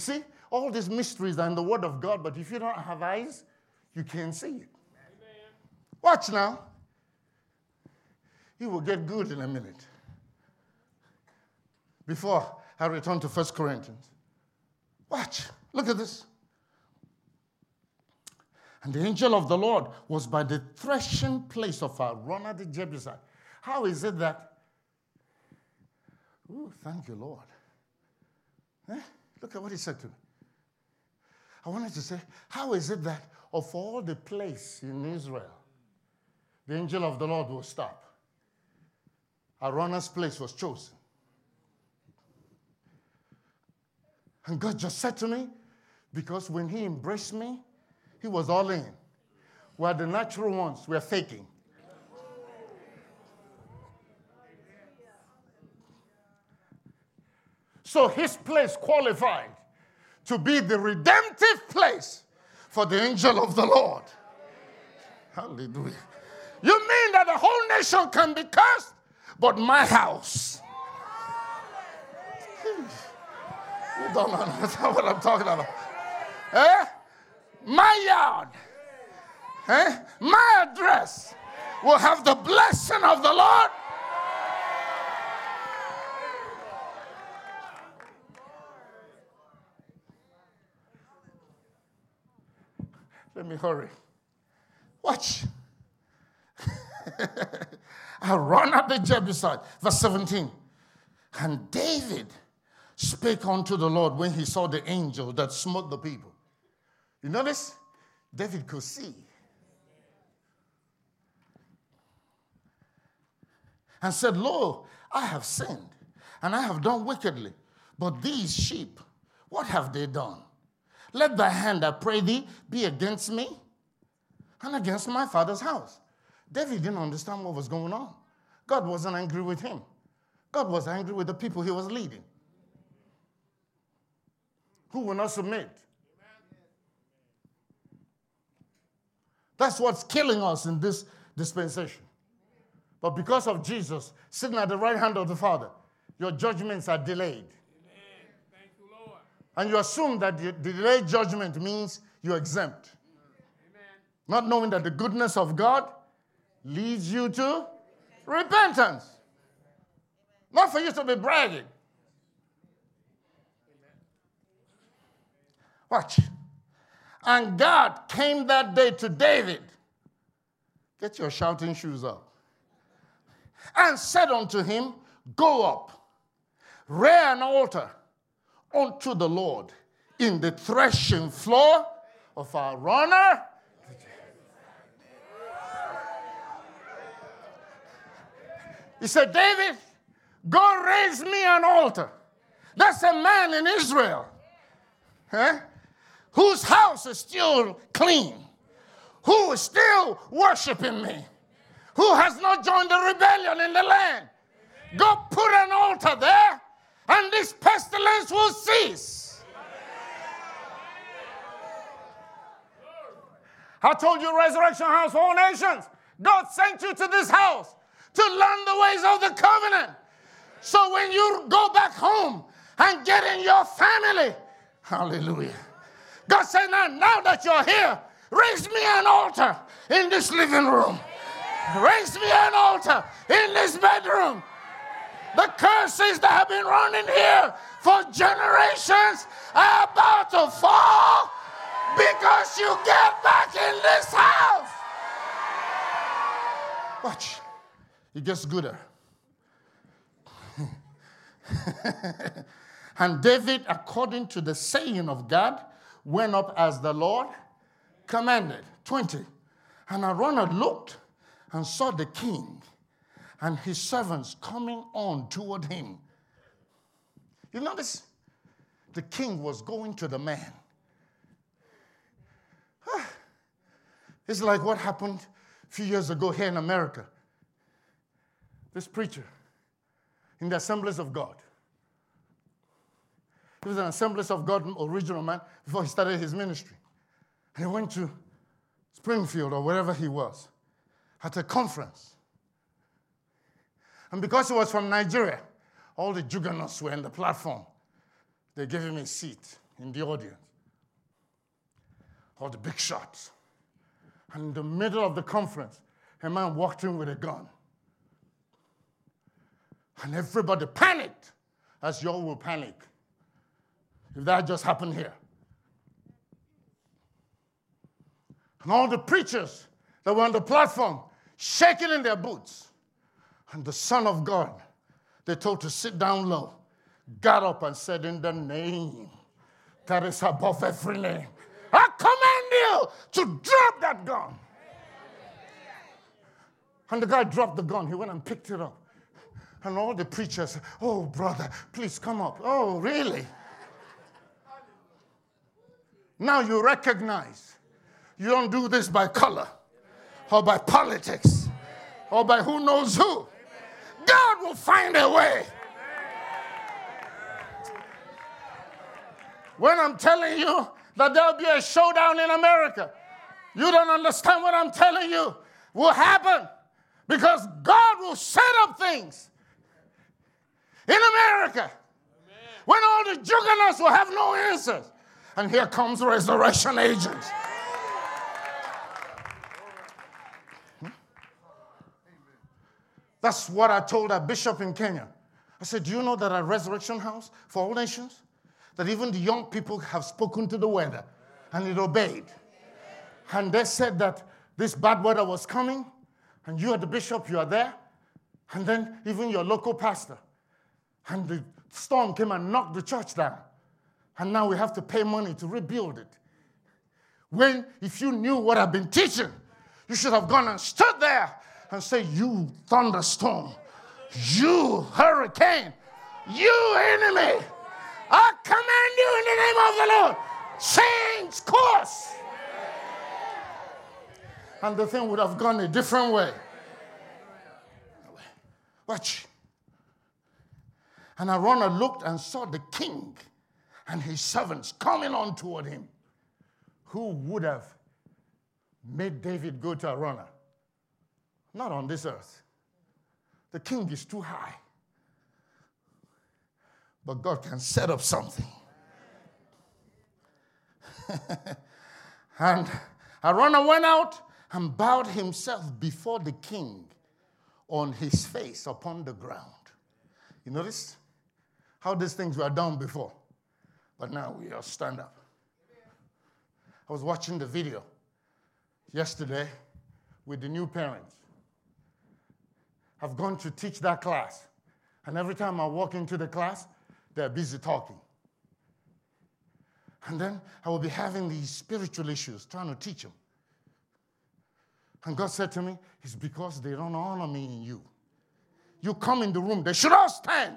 You see, all these mysteries are in the Word of God, but if you don't have eyes, you can't see it. Watch now. You will get good in a minute. Before I return to 1 Corinthians. Watch. Look at this. And the angel of the Lord was by the threshing place of Araunah the Jebusite. How is it that? Ooh, thank you, Lord. Eh? Look at what he said to me. I wanted to say, how is it that of all the place in Israel, the angel of the Lord will stop? Araunah's place was chosen. And God just said to me, because when He embraced me, He was all in. Where the natural ones were faking. So His place qualified to be the redemptive place for the angel of the Lord. Hallelujah. You mean that the whole nation can be cursed, but my house. You don't understand what I'm talking about. Eh? My yard, eh? my address will have the blessing of the Lord. Let me hurry. Watch. Araunah the Jebusite, verse 17. And David spake unto the Lord when he saw the angel that smote the people. You notice? David could see. And said, Lo, I have sinned, and I have done wickedly. But these sheep, what have they done? Let thy hand, I pray thee, be against me and against my father's house. David didn't understand what was going on. God wasn't angry with him, God was angry with the people he was leading who will not submit. That's what's killing us in this dispensation. But because of Jesus sitting at the right hand of the Father, your judgments are delayed. And you assume that the delayed judgment means you're exempt. Amen. Not knowing that the goodness of God leads you to repentance. Not for you to be bragging. Watch. And God came that day to David. Get your shouting shoes up. And said unto him, Go up, rear an altar unto the Lord in the threshing floor of Araunah. He said, David, go raise me an altar. That's a man in Israel. Huh? whose house is still clean, who is still worshiping me, who has not joined the rebellion in the land. Go put an altar there, and this pestilence will cease. I told you, Resurrection House all nations. God sent you to this house to learn the ways of the covenant. So when you go back home and get in your family, hallelujah God said, now, now that you're here, raise me an altar in this living room. Raise me an altar in this bedroom. The curses that have been running here for generations are about to fall because you get back in this house. Watch, it gets gooder. and David, according to the saying of God, went up as the Lord commanded. 20. And Araunah looked and saw the king and his servants coming on toward him. You notice the king was going to the man. Ah, it's like what happened a few years ago here in America. This preacher in the assemblies of God he was an Assemblies of God original man before he started his ministry. And he went to Springfield or wherever he was at a conference. And because he was from Nigeria, all the juggernauts were in the platform. They gave him a seat in the audience. All the big shots. And in the middle of the conference, a man walked in with a gun. And everybody panicked, as you all will panic if that just happened here. And all the preachers that were on the platform shaking in their boots. And the Son of God, they told to sit down low, got up and said, In the name that is above every name, I command you to drop that gun. And the guy dropped the gun. He went and picked it up. And all the preachers, oh, brother, please come up. Oh, really? Now you recognize you don't do this by color or by politics or by who knows who. God will find a way. When I'm telling you that there'll be a showdown in America, you don't understand what I'm telling you will happen because God will set up things in America when all the juggernauts will have no answers. And here comes resurrection agents. That's what I told our bishop in Kenya. I said, Do you know that a resurrection house for all nations? That even the young people have spoken to the weather and it obeyed. And they said that this bad weather was coming, and you are the bishop, you are there. And then even your local pastor. And the storm came and knocked the church down. And now we have to pay money to rebuild it. When, if you knew what I've been teaching, you should have gone and stood there and say, You thunderstorm, you hurricane, you enemy, I command you in the name of the Lord, change course. And the thing would have gone a different way. Watch. And Araunah looked and saw the king and his servants coming on toward him. Who would have made David go to Araunah? Not on this earth. The king is too high. But God can set up something. and Araunah went out and bowed himself before the king on his face upon the ground. You notice how these things were done before, but now we are stand up. I was watching the video yesterday with the new parents. I've gone to teach that class. And every time I walk into the class, they're busy talking. And then I will be having these spiritual issues, trying to teach them. And God said to me, It's because they don't honor me in you. You come in the room, they should all stand.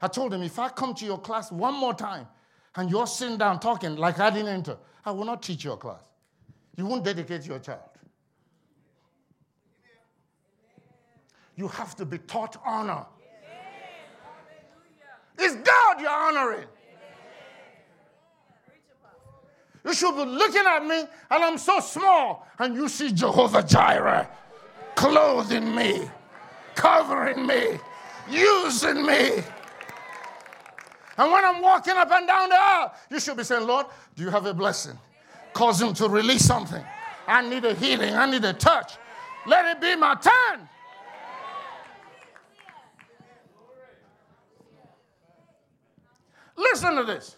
I told him, if I come to your class one more time and you're sitting down talking like I didn't enter, I will not teach your class. You won't dedicate your child. You have to be taught honor. It's God you're honoring. You should be looking at me, and I'm so small, and you see Jehovah Jireh clothing me, covering me, using me. And when I'm walking up and down the aisle, you should be saying, Lord, do you have a blessing? Cause him to release something. I need a healing, I need a touch. Let it be my turn. Listen to this.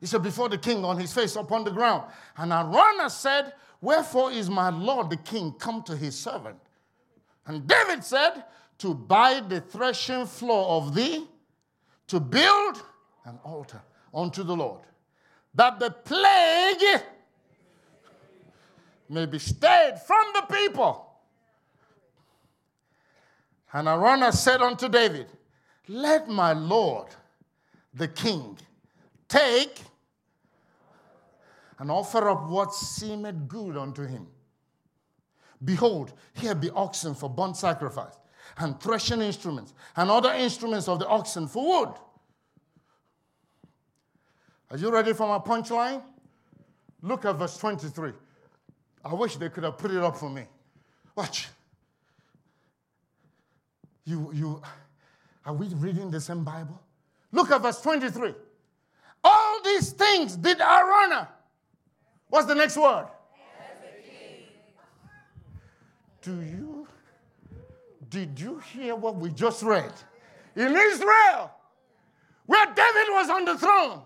He said, Before the king on his face upon the ground. And Araunah said, Wherefore is my lord the king come to his servant? And David said, To buy the threshing floor of thee, to build an altar unto the Lord, that the plague may be stayed from the people. And Araunah said unto David, Let my Lord the king, Take and offer up what seemed good unto him. Behold, here be oxen for burnt sacrifice, and threshing instruments, and other instruments of the oxen for wood. Are you ready for my punchline? Look at verse 23. I wish they could have put it up for me. Watch. You, you, are we reading the same Bible? Look at verse 23. All these things did Araunah. What's the next word? Do you did you hear what we just read? In Israel, where David was on the throne,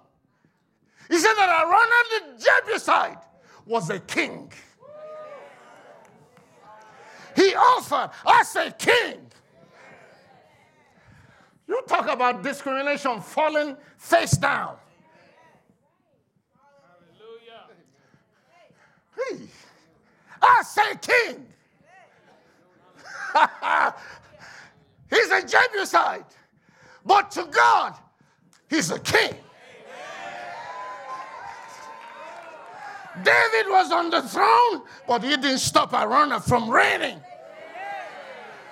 he said that Araunah the Jebusite was a king. He offered as a king. You talk about discrimination falling face down. Hallelujah. Hey, I say king. he's a Jebusite. But to God, he's a king. David was on the throne, but he didn't stop Araunah from reigning.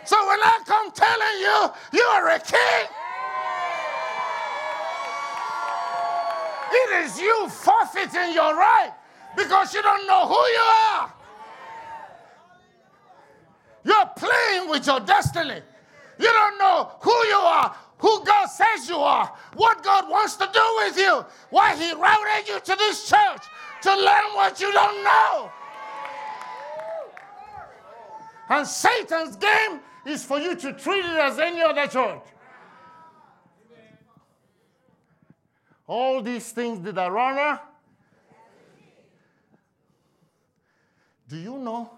So when I come telling you, you are a king, it is you forfeiting your right because you don't know who you are. You're playing with your destiny. You don't know who you are, who God says you are, what God wants to do with you, why He routed you to this church to learn what you don't know. And Satan's game is for you to treat it as any other church. All these things did Araunah. Do you know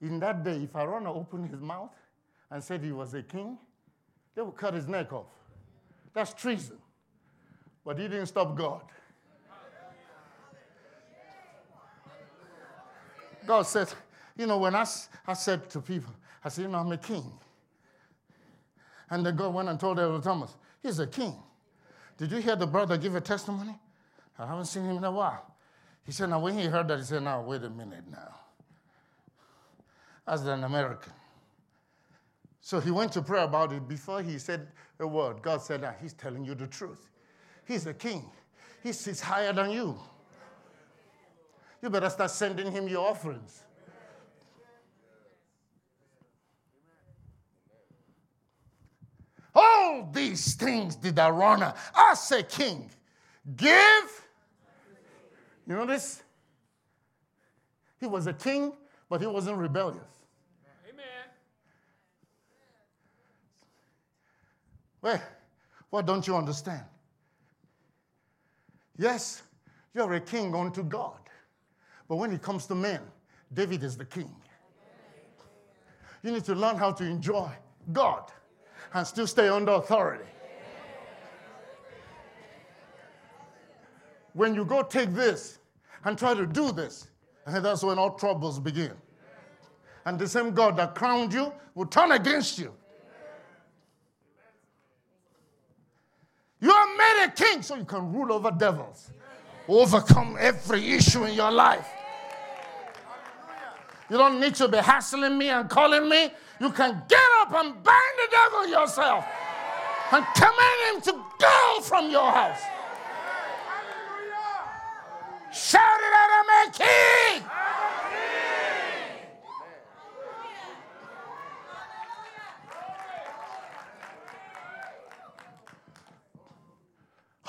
in that day, if Araunah opened his mouth and said he was a king, they would cut his neck off. That's treason. But he didn't stop God. God said, you know, when I, I said to people, I said, you know, I'm a king. And then God went and told Elder Thomas, he's a king. Did you hear the brother give a testimony? I haven't seen him in a while. He said, now when he heard that, he said, now wait a minute now as an American. So he went to pray about it. Before he said a word, God said, ah, He's telling you the truth. He's a king, he sits higher than you. You better start sending him your offerings. All these things did Araunah as a king give. You know this? He was a king, but he wasn't rebellious. Amen. Well, what don't you understand? Yes, you're a king unto God. But when it comes to men, David is the king. You need to learn how to enjoy God and still stay under authority. When you go take this and try to do this, that's when all troubles begin. And the same God that crowned you will turn against you. You are made a king so you can rule over devils, overcome every issue in your life. You don't need to be hassling me and calling me. You can get up and bind the devil yourself and command him to go from your house. Shout it out, I'm a king.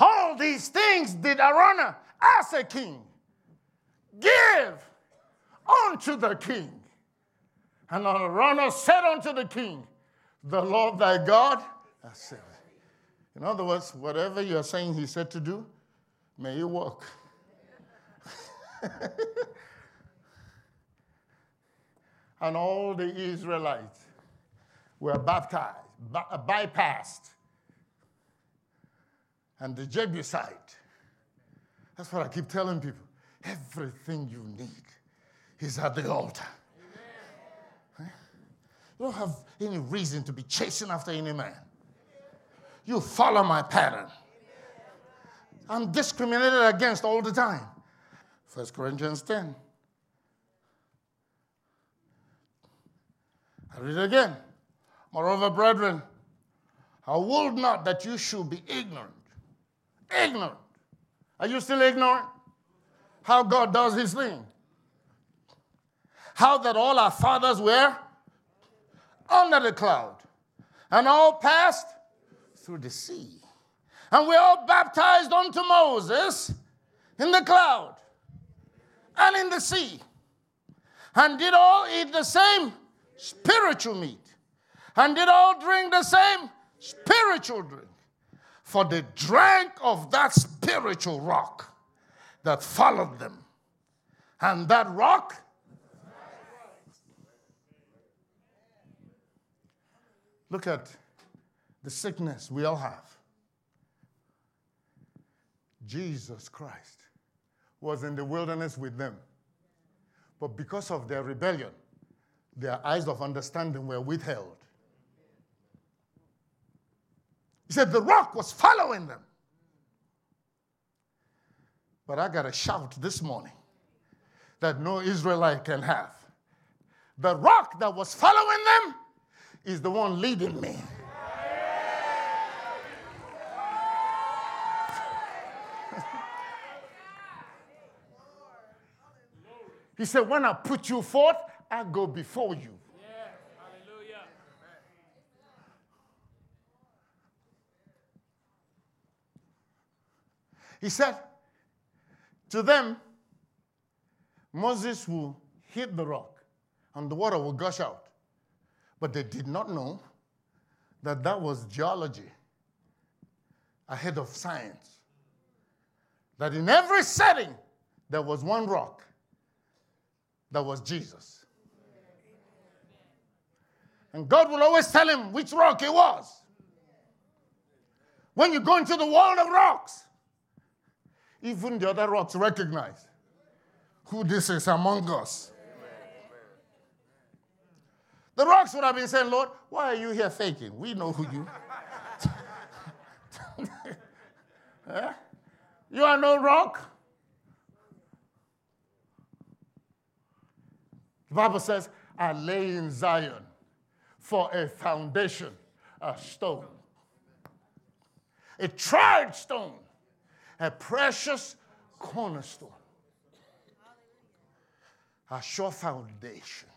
All these things did Araunah as a king give unto the king. And Araunah said unto the king, The Lord thy God has said. In other words, whatever you're saying he said to do, may it work. and all the Israelites were baptized, uh, bypassed and the Jebusite. That's what I keep telling people. Everything you need is at the altar. You don't have any reason to be chasing after any man. You follow my pattern. I'm discriminated against all the time. 1 Corinthians 10. I read it again. Moreover, brethren, I would not that you should be ignorant Ignorant. Are you still ignorant? How God does his thing. How that all our fathers were under the cloud and all passed through the sea And we all baptized unto Moses in the cloud and in the sea, and did all eat the same spiritual meat, and did all drink the same spiritual drink. For they drank of that spiritual rock that followed them. And that rock Look at the sickness we all have. Jesus Christ was in the wilderness with them. But because of their rebellion, their eyes of understanding were withheld. He said the rock was following them. But I got a shout this morning that no Israelite can have. The rock that was following them is the one leading me. he said, When I put you forth, I go before you. He said, To them, Moses will hit the rock and the water will gush out. But they did not know that that was geology ahead of science. That in every setting, there was one rock that was Jesus. And God will always tell him which rock it was. When you go into the world of rocks, even the other rocks recognize who this is among us. The rocks would have been saying, Lord, why are you here faking? We know who you. yeah? You are no rock. The Bible says, I lay in Zion for a foundation, a stone, a tried stone, a precious cornerstone, a sure foundation.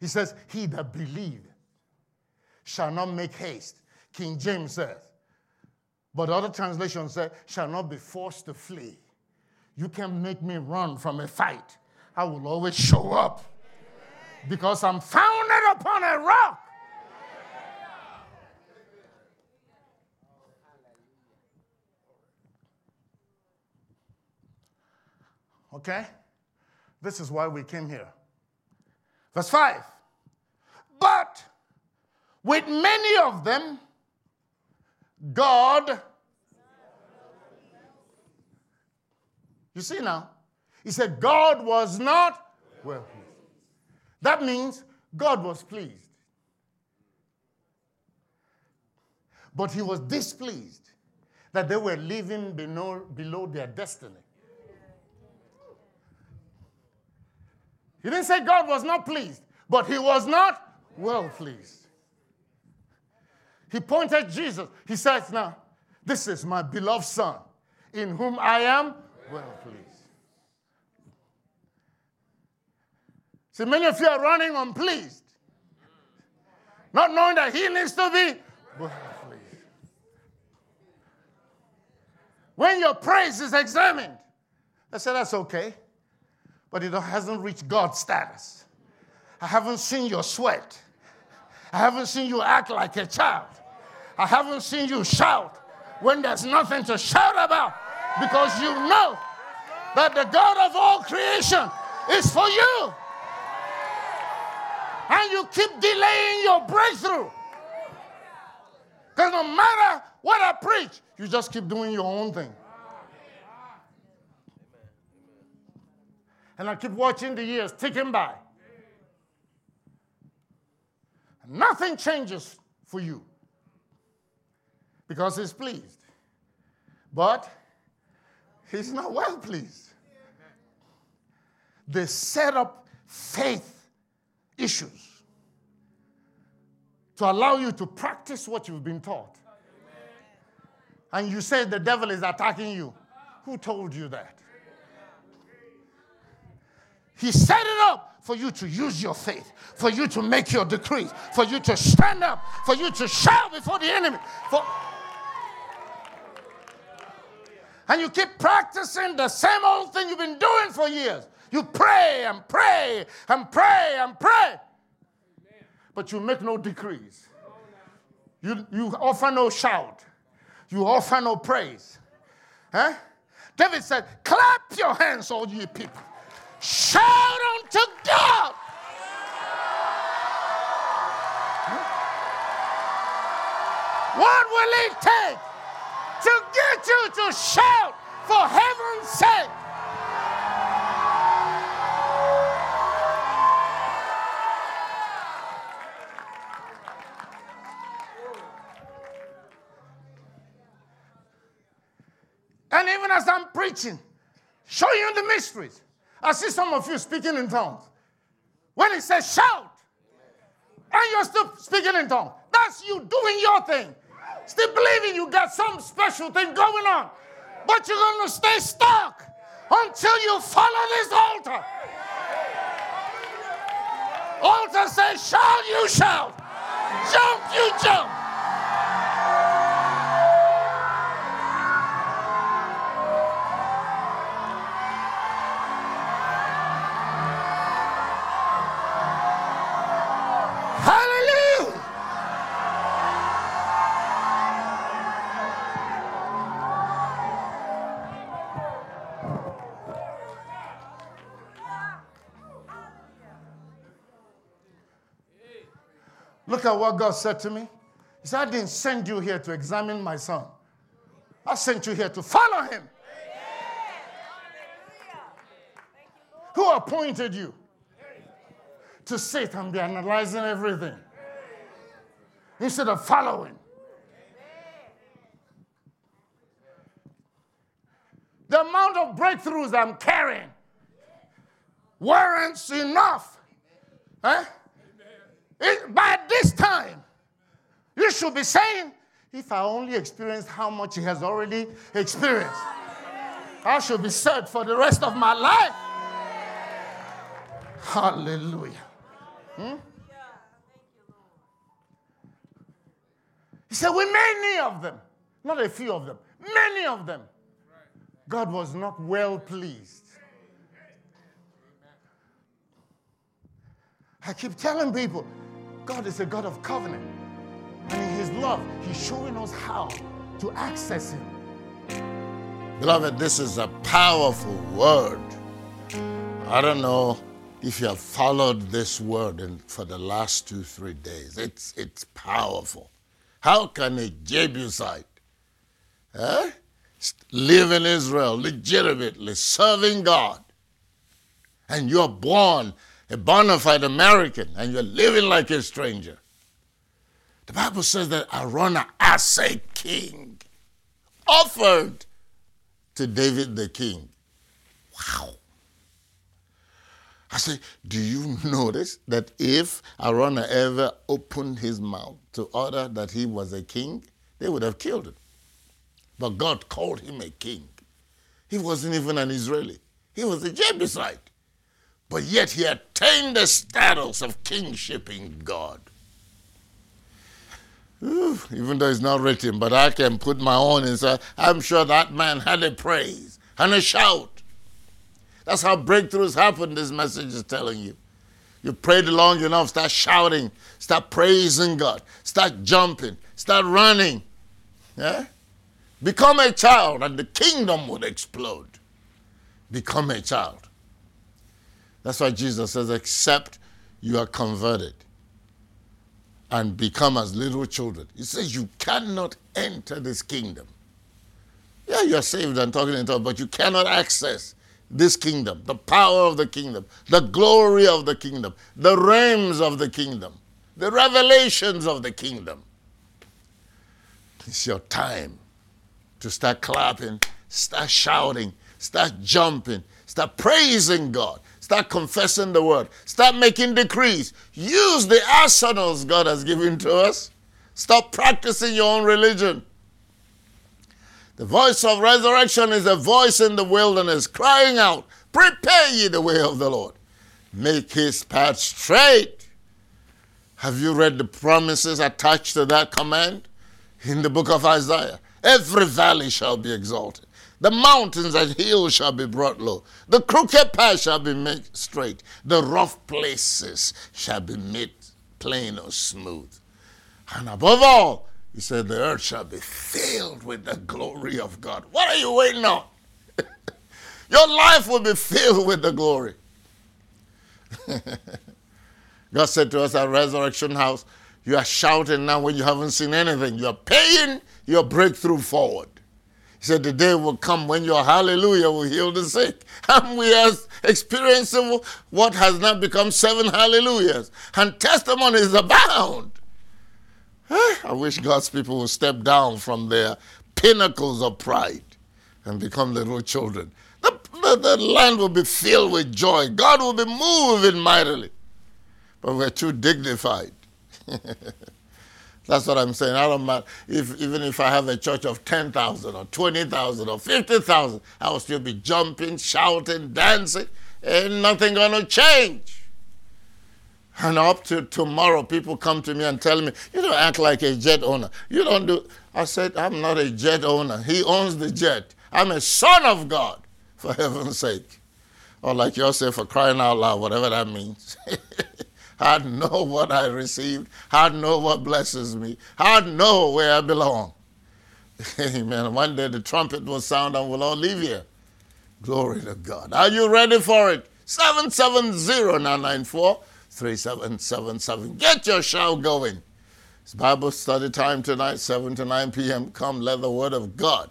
He says, He that believe shall not make haste. King James says. But other translations say, shall not be forced to flee. You can make me run from a fight. I will always show up because I'm founded upon a rock. Okay? This is why we came here. Verse 5. But with many of them, God. You see now? He said, God was not well pleased. That means God was pleased. But he was displeased that they were living below, below their destiny. He didn't say God was not pleased, but he was not well pleased. He pointed Jesus. He says, Now, this is my beloved Son, in whom I am well pleased. See, many of you are running unpleased, not knowing that He needs to be well pleased. When your praise is examined, I say that's okay but it hasn't reached God's status. I haven't seen your sweat. I haven't seen you act like a child. I haven't seen you shout when there's nothing to shout about because you know that the God of all creation is for you. And you keep delaying your breakthrough. Because no matter what I preach, you just keep doing your own thing. And I keep watching the years ticking by. Nothing changes for you because He's pleased. But He's not well pleased. They set up faith issues to allow you to practice what you've been taught. And you say the devil is attacking you. Who told you that? He set it up for you to use your faith, for you to make your decrees, for you to stand up, for you to shout before the enemy. For and you keep practicing the same old thing you've been doing for years. You pray and pray and pray and pray, but you make no decrees. You, you offer no shout, you offer no praise. Huh? David said, Clap your hands, all ye people. Shout unto God. What will it take to get you to shout for heaven's sake? And even as I'm preaching, showing you the mysteries, I see some of you speaking in tongues. When it says shout, and you're still speaking in tongues, that's you doing your thing. Still believing you got some special thing going on. But you're going to stay stuck until you follow this altar. Altar says, shout, you shout. Jump, you jump. Look at what God said to me. He said, I didn't send you here to examine my son. I sent you here to follow him. Who appointed you to sit and be analyzing everything instead of following? The amount of breakthroughs I'm carrying warrants enough. Huh? It, by this time, you should be saying, if I only experienced how much he has already experienced, I should be set for the rest of my life. Hallelujah. Hmm? He said, We many of them, not a few of them, many of them. God was not well pleased. I keep telling people, God is a God of covenant. And in His love, He's showing us how to access Him. Beloved, this is a powerful word. I don't know if you have followed this word in, for the last two, three days. It's, it's powerful. How can a Jebusite eh, live in Israel legitimately, serving God, and you're born a bona fide American, and you're living like a stranger. The Bible says that Araunah, as a king, offered to David the king. Wow. I say, do you notice that if Araunah ever opened his mouth to order that he was a king, they would have killed him. But God called him a king. He wasn't even an Israeli, he was a Jebusite but yet he attained the status of kingship in God. Ooh, even though it's not written, but I can put my own inside. I'm sure that man had a praise and a shout. That's how breakthroughs happen, this message is telling you. You prayed long enough, start shouting, start praising God, start jumping, start running. Yeah? Become a child, and the kingdom would explode. Become a child. That's why Jesus says, except you are converted and become as little children. He says you cannot enter this kingdom. Yeah, you're saved and talking in tongues, but you cannot access this kingdom, the power of the kingdom, the glory of the kingdom, the realms of the kingdom, the revelations of the kingdom. It's your time to start clapping, start shouting, start jumping, start praising God, Start confessing the word. Start making decrees. Use the arsenals God has given to us. Stop practicing your own religion. The voice of resurrection is a voice in the wilderness crying out, Prepare ye the way of the Lord. Make his path straight. Have you read the promises attached to that command? In the book of Isaiah, every valley shall be exalted, The mountains and hills shall be brought low. The crooked path shall be made straight. The rough places shall be made plain or smooth. And above all, he said, the earth shall be filled with the glory of God. What are you waiting on? Your life will be filled with the glory. God said to us at Resurrection House, You are shouting now when you haven't seen anything. You're paying your breakthrough forward. He said, The day will come when your hallelujah will heal the sick. And we are experiencing what has now become seven hallelujahs. And testimonies abound. I wish God's people would step down from their pinnacles of pride and become little children. The, the, the land will be filled with joy. God will be moving mightily. But we're too dignified. That's what I'm saying. I don't matter if even if I have a church of 10,000 or 20,000 or 50,000, I will still be jumping, shouting, dancing. Ain't nothing going to change. And up to tomorrow, people come to me and tell me, You don't act like a jet owner. You don't do. I said, I'm not a jet owner. He owns the jet. I'm a son of God, for heaven's sake. Or like you say, for crying out loud, whatever that means. I know what I received. I know what blesses me. I know where I belong. Amen. One day the trumpet will sound and we'll all leave here. Glory to God. Are you ready for it? 770-994-3777. Get your shout going. It's Bible study time tonight, 7 to 9 p.m. Come, let the word of God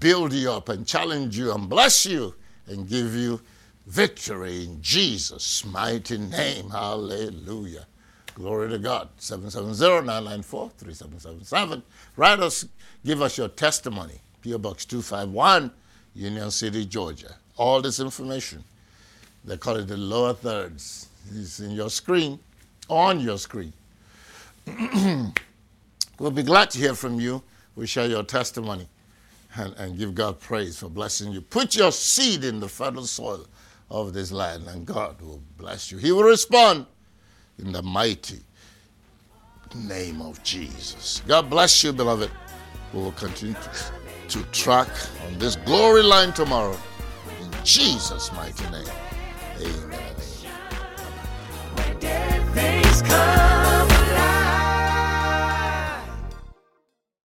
build you up and challenge you and bless you and give you victory in Jesus' mighty name. Hallelujah. Glory to God. 770-994-3777. Write us, give us your testimony. P.O. Box 251, Union City, Georgia. All this information. They call it the lower thirds. It's in your screen, on your screen. we'll be glad to hear from you. We share your testimony and, and give God praise for blessing you. Put your seed in the fertile soil of this land, and God will bless you. He will respond in the mighty name of Jesus. God bless you, beloved. We will continue to, to track on this glory line tomorrow. In Jesus' mighty name. Amen. amen.